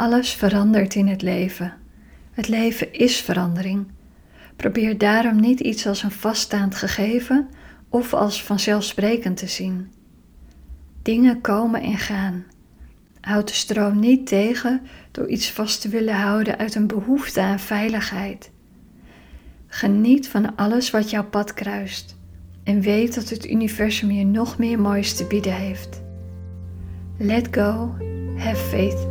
Alles verandert in het leven. Het leven is verandering. Probeer daarom niet iets als een vaststaand gegeven of als vanzelfsprekend te zien. Dingen komen en gaan. Houd de stroom niet tegen door iets vast te willen houden uit een behoefte aan veiligheid. Geniet van alles wat jouw pad kruist en weet dat het universum je nog meer moois te bieden heeft. Let go, have faith.